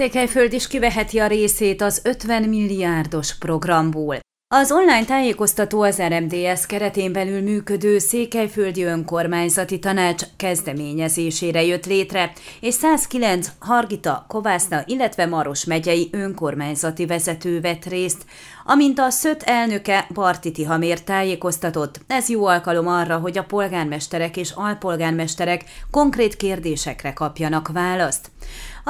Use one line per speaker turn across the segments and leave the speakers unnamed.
Székelyföld is kiveheti a részét az 50 milliárdos programból. Az online tájékoztató az RMDS keretén belül működő Székelyföldi Önkormányzati Tanács kezdeményezésére jött létre, és 109 Hargita, Kovászna, illetve Maros megyei önkormányzati vezető vett részt. Amint a szöt elnöke Bartiti Hamér tájékoztatott, ez jó alkalom arra, hogy a polgármesterek és alpolgármesterek konkrét kérdésekre kapjanak választ.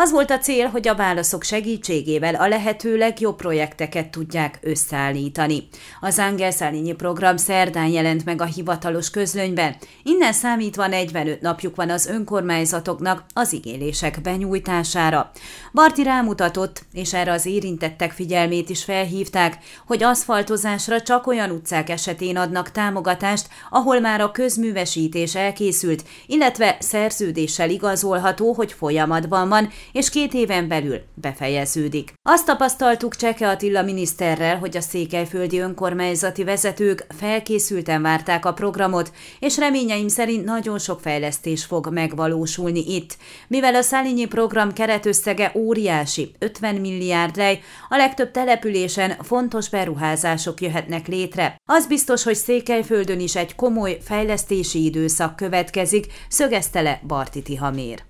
Az volt a cél, hogy a válaszok segítségével a lehető legjobb projekteket tudják összeállítani. Az Angel Szálényi program szerdán jelent meg a hivatalos közlönyben. Innen számítva 45 napjuk van az önkormányzatoknak az igénylések benyújtására. Barti rámutatott, és erre az érintettek figyelmét is felhívták, hogy aszfaltozásra csak olyan utcák esetén adnak támogatást, ahol már a közművesítés elkészült, illetve szerződéssel igazolható, hogy folyamatban van, és két éven belül befejeződik. Azt tapasztaltuk Cseke Attila miniszterrel, hogy a székelyföldi önkormányzati vezetők felkészülten várták a programot, és reményeim szerint nagyon sok fejlesztés fog megvalósulni itt. Mivel a Szálényi program keretösszege óriási, 50 milliárd lej, a legtöbb településen fontos beruházások jöhetnek létre. Az biztos, hogy Székelyföldön is egy komoly fejlesztési időszak következik, szögezte le Bartiti Hamér.